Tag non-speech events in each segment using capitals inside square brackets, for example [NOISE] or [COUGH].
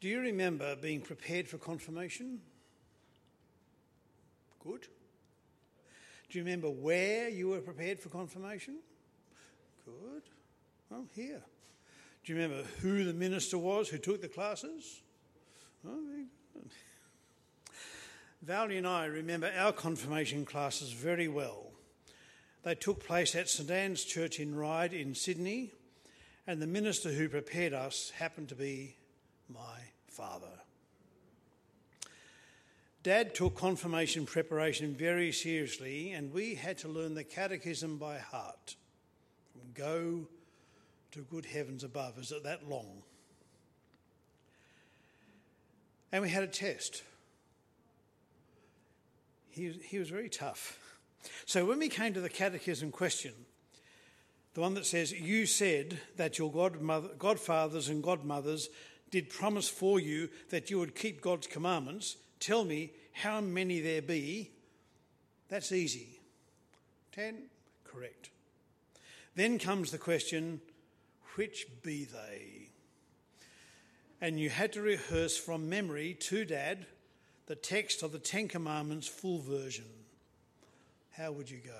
Do you remember being prepared for confirmation? Good. Do you remember where you were prepared for confirmation? Good. Well, here. Do you remember who the minister was who took the classes? Oh, and I remember our confirmation classes very well. They took place at St Anne's Church in Ryde in Sydney, and the minister who prepared us happened to be my father. Dad took confirmation preparation very seriously, and we had to learn the catechism by heart. From go to good heavens above. Is it that long? And we had a test. He, he was very tough. So when we came to the catechism question, the one that says, You said that your godmother, godfathers and godmothers did promise for you that you would keep God's commandments, tell me how many there be. That's easy. Ten? Correct. Then comes the question, Which be they? And you had to rehearse from memory to Dad the text of the Ten Commandments, full version. How would you go?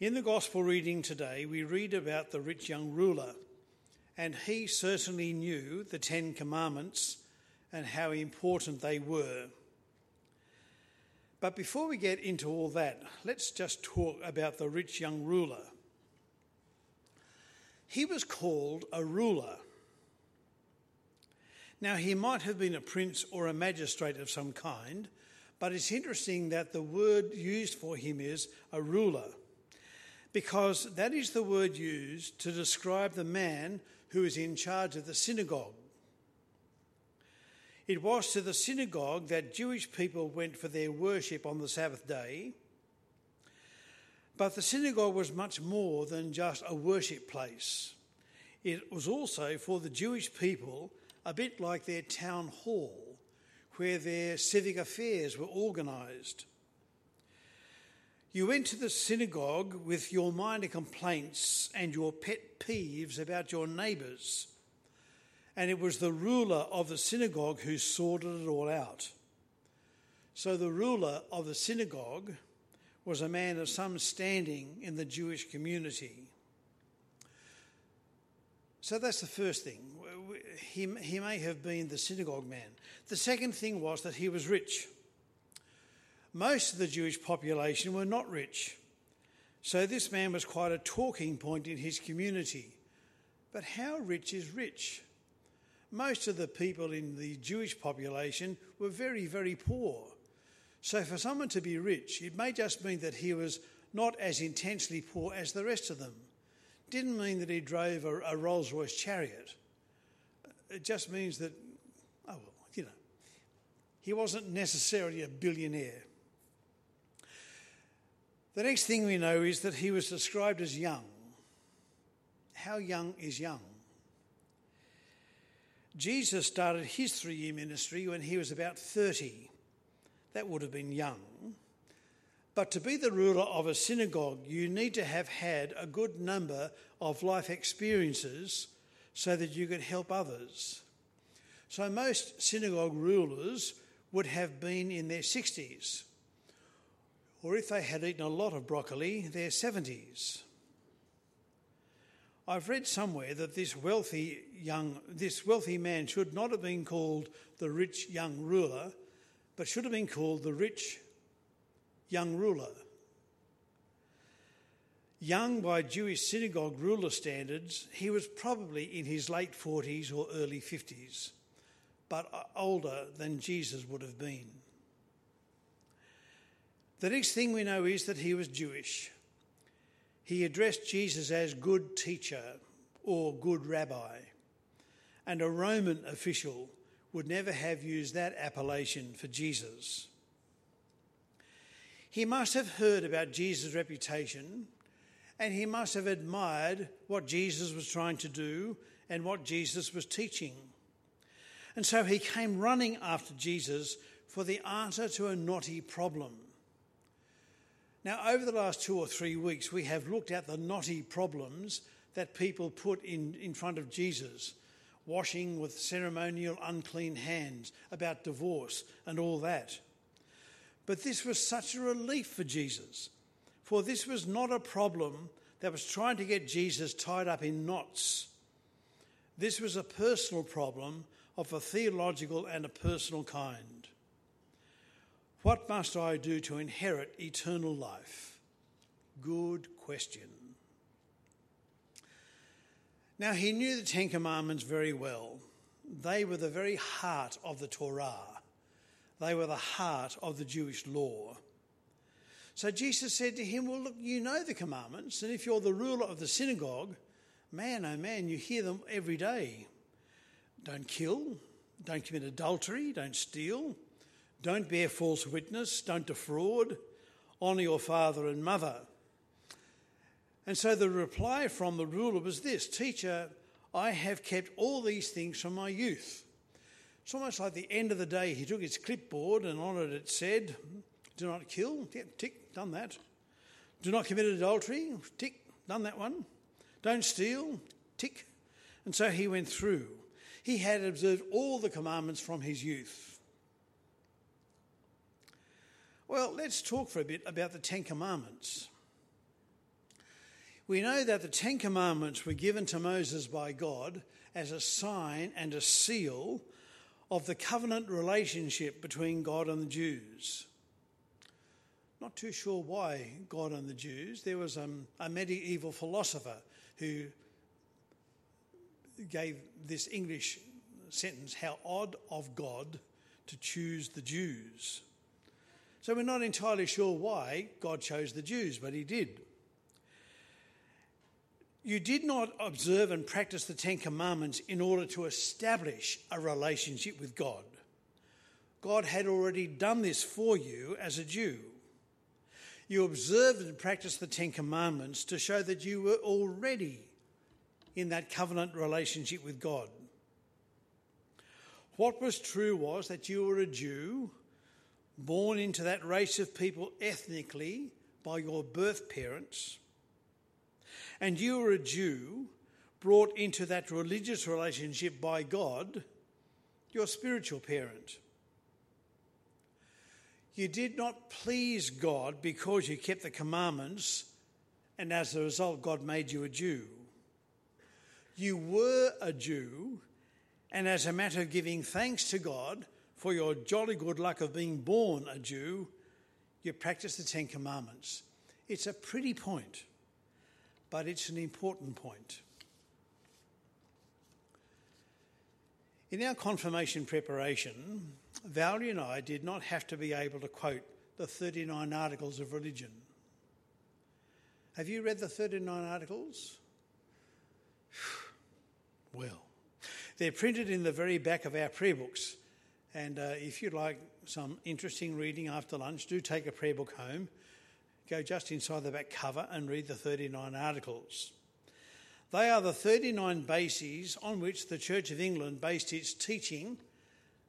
In the Gospel reading today, we read about the rich young ruler, and he certainly knew the Ten Commandments and how important they were. But before we get into all that, let's just talk about the rich young ruler. He was called a ruler. Now, he might have been a prince or a magistrate of some kind, but it's interesting that the word used for him is a ruler, because that is the word used to describe the man who is in charge of the synagogue. It was to the synagogue that Jewish people went for their worship on the Sabbath day. But the synagogue was much more than just a worship place. It was also for the Jewish people a bit like their town hall, where their civic affairs were organised. You went to the synagogue with your minor complaints and your pet peeves about your neighbours and it was the ruler of the synagogue who sorted it all out. So the ruler of the synagogue was a man of some standing in the Jewish community. So that's the first thing. He, he may have been the synagogue man. The second thing was that he was rich. Most of the Jewish population were not rich. So this man was quite a talking point in his community. But how rich is rich? most of the people in the Jewish population were very, very poor. So for someone to be rich, it may just mean that he was not as intensely poor as the rest of them. Didn't mean that he drove a, a Rolls Royce chariot. It just means that, oh, well, you know, he wasn't necessarily a billionaire. The next thing we know is that he was described as young. How young is young? Jesus started his three year ministry when he was about 30. That would have been young. But to be the ruler of a synagogue, you need to have had a good number of life experiences so that you could help others. So most synagogue rulers would have been in their 60s, or if they had eaten a lot of broccoli, their 70s. I've read somewhere that this wealthy young, this wealthy man should not have been called the rich young ruler, but should have been called the rich young ruler. Young by Jewish synagogue ruler standards, he was probably in his late 40s or early 50s, but uh, older than Jesus would have been. The next thing we know is that he was Jewish he addressed Jesus as good teacher or good rabbi, and a Roman official would never have used that appellation for Jesus. He must have heard about Jesus' reputation and he must have admired what Jesus was trying to do and what Jesus was teaching. And so he came running after Jesus for the answer to a knotty problem. Now, over the last two or three weeks, we have looked at the knotty problems that people put in, in front of Jesus. washing with ceremonial unclean hands, about divorce, and all that. But this was such a relief for Jesus, for this was not a problem that was trying to get Jesus tied up in knots. This was a personal problem of a theological and a personal kind. What must I do to inherit eternal life? Good question. Now, he knew the Ten Commandments very well. They were the very heart of the Torah, they were the heart of the Jewish law. So Jesus said to him, Well, look, you know the commandments, and if you're the ruler of the synagogue, man, oh man, you hear them every day. Don't kill, don't commit adultery, don't steal, don't bear false witness, don't defraud, honour your father and mother. And so the reply from the ruler was this Teacher, I have kept all these things from my youth. It's almost like the end of the day, he took his clipboard and on it it said, Do not kill, yeah, tick, done that. Do not commit adultery, tick, done that one. Don't steal, tick. And so he went through. He had observed all the commandments from his youth. Well, let's talk for a bit about the Ten Commandments. We know that the Ten Commandments were given to Moses by God as a sign and a seal of the covenant relationship between God and the Jews. Not too sure why God and the Jews. There was um, a medieval philosopher who gave this English sentence How odd of God to choose the Jews. So we're not entirely sure why God chose the Jews, but He did. You did not observe and practice the Ten Commandments in order to establish a relationship with God. God had already done this for you as a Jew. You observed and practiced the Ten Commandments to show that you were already in that covenant relationship with God. What was true was that you were a Jew born into that race of people ethnically by your birth parents, and you were a Jew brought into that religious relationship by God, your spiritual parent. You did not please God because you kept the commandments, and as a result, God made you a Jew. You were a Jew, and as a matter of giving thanks to God, for your jolly good luck of being born a Jew, you practice the Ten Commandments. It's a pretty point, but it's an important point. In our confirmation preparation, Valerie and I did not have to be able to quote the 39 articles of religion. Have you read the 39 articles? [SIGHS] Well, they're printed in the very back of our prayer books and uh, if you'd like some interesting reading after lunch, do take a prayer book home. Go just inside the back cover and read the 39 articles. They are the 39 bases on which the Church of England based its teaching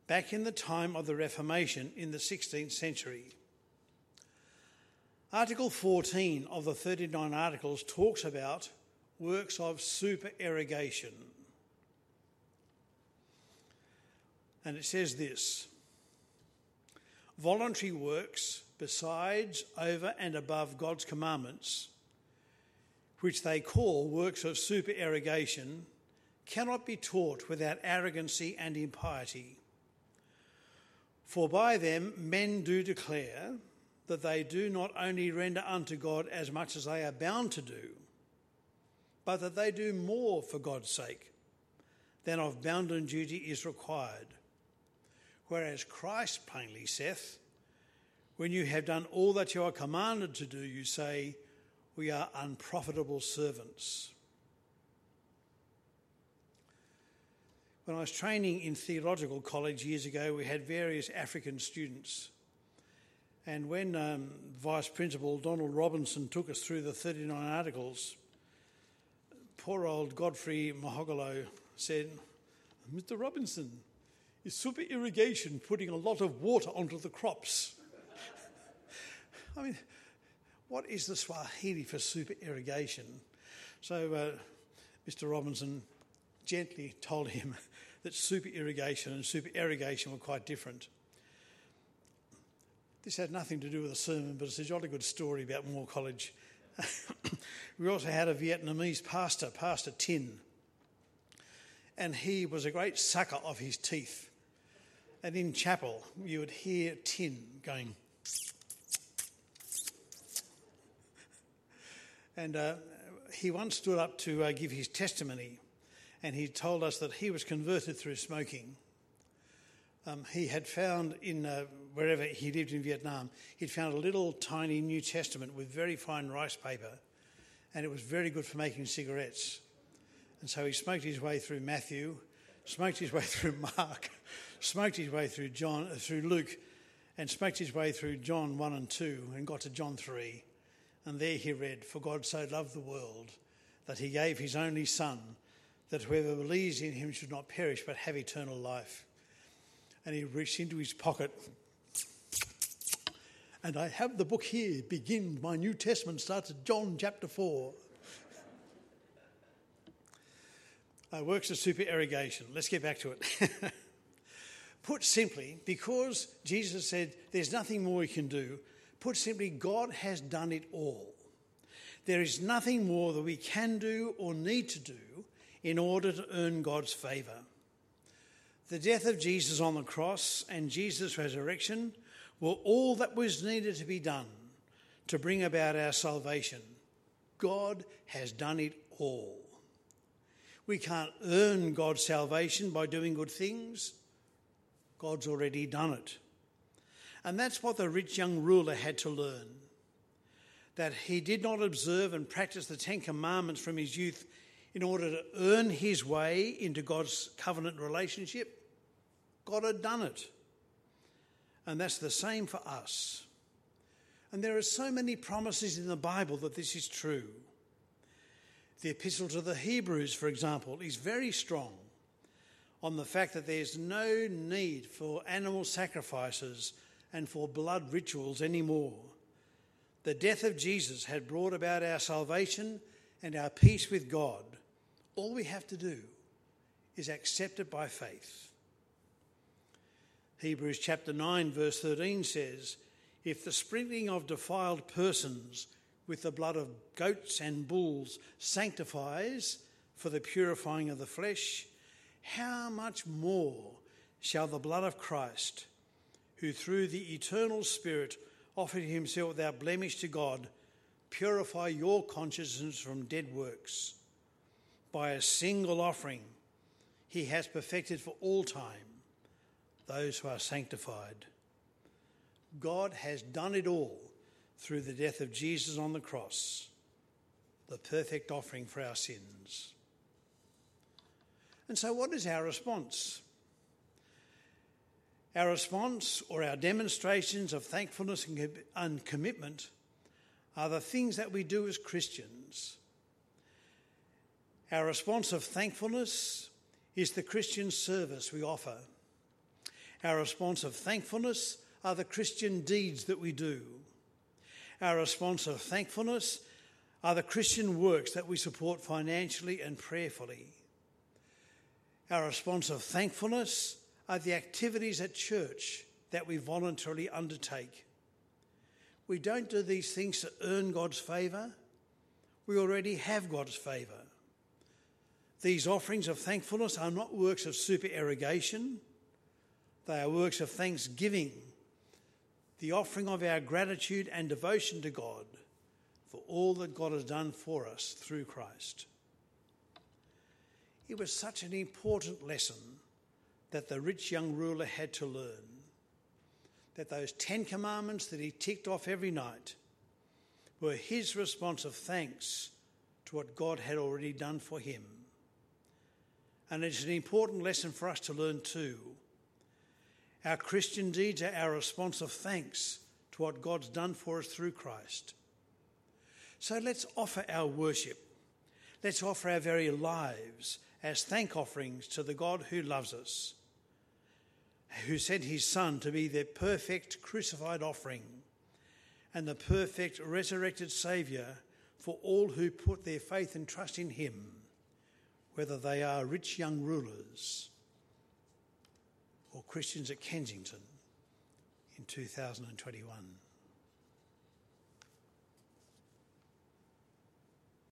back in the time of the Reformation in the 16th century. Article 14 of the 39 articles talks about works of supererogation. And it says this voluntary works besides, over, and above God's commandments, which they call works of supererogation, cannot be taught without arrogancy and impiety. For by them men do declare that they do not only render unto God as much as they are bound to do, but that they do more for God's sake than of bounden duty is required. Whereas Christ plainly saith, When you have done all that you are commanded to do, you say, We are unprofitable servants. When I was training in theological college years ago, we had various African students. And when um, Vice Principal Donald Robinson took us through the 39 articles, poor old Godfrey Mhogolo said, Mr. Robinson, is super irrigation putting a lot of water onto the crops. I mean, what is the Swahili for super irrigation? So, uh, Mr. Robinson gently told him [LAUGHS] that supererogation and super irrigation were quite different. This had nothing to do with the sermon, but it's a jolly good story about Moore College. [COUGHS] we also had a Vietnamese pastor, Pastor Tin, and he was a great sucker of his teeth. And in chapel, you would hear Tin going. And uh, he once stood up to uh, give his testimony, and he told us that he was converted through smoking. Um, he had found in uh, wherever he lived in Vietnam, he'd found a little tiny New Testament with very fine rice paper, and it was very good for making cigarettes. And so he smoked his way through Matthew, smoked his way [LAUGHS] through Mark, smoked his way through John, uh, through Luke, and smoked his way through John 1 and 2, and got to John 3. And there he read, For God so loved the world that he gave his only Son, that whoever believes in him should not perish but have eternal life. And he reached into his pocket, and I have the book here. Begin. My New Testament starts at John chapter 4. uh, works of supererogation. Let's get back to it. [LAUGHS] Put simply, because Jesus said there's nothing more we can do, put simply, God has done it all. There is nothing more that we can do or need to do in order to earn God's favour. The death of Jesus on the cross and Jesus' resurrection were all that was needed to be done to bring about our salvation. God has done it all. We can't earn God's salvation by doing good things. God's already done it. And that's what the rich young ruler had to learn that he did not observe and practice the Ten Commandments from his youth in order to earn his way into God's covenant relationship. God had done it. And that's the same for us. And there are so many promises in the Bible that this is true. The Epistle to the Hebrews, for example, is very strong on the fact that there's no need for animal sacrifices and for blood rituals anymore. The death of Jesus had brought about our salvation and our peace with God. All we have to do is accept it by faith. Hebrews chapter 9, verse 13 says, If the sprinkling of defiled persons with the blood of goats and bulls sanctifies for the purifying of the flesh, how much more shall the blood of Christ, who through the eternal Spirit offered himself without blemish to God, purify your consciences from dead works? By a single offering, he has perfected for all time those who are sanctified. God has done it all through the death of Jesus on the cross, the perfect offering for our sins. And so, what is our response? Our response or our demonstrations of thankfulness and commitment are the things that we do as Christians. Our response of thankfulness is the Christian service we offer. Our response of thankfulness are the Christian deeds that we do. Our response of thankfulness are the Christian works that we support financially and prayerfully. Our response of thankfulness are the activities at church that we voluntarily undertake. We don't do these things to earn God's favour, we already have God's favour. These offerings of thankfulness are not works of supererogation, they are works of thanksgiving, the offering of our gratitude and devotion to God for all that God has done for us through Christ. It was such an important lesson that the rich young ruler had to learn. That those Ten Commandments that he ticked off every night were his response of thanks to what God had already done for him. And it's an important lesson for us to learn too our Christian deeds are our response of thanks to what God's done for us through Christ. So let's offer our worship. Let's offer our very lives as thank offerings to the God who loves us, who sent his Son to be the perfect crucified offering and the perfect resurrected Saviour for all who put their faith and trust in him. whether they are rich young rulers or Christians at Kensington in 2021.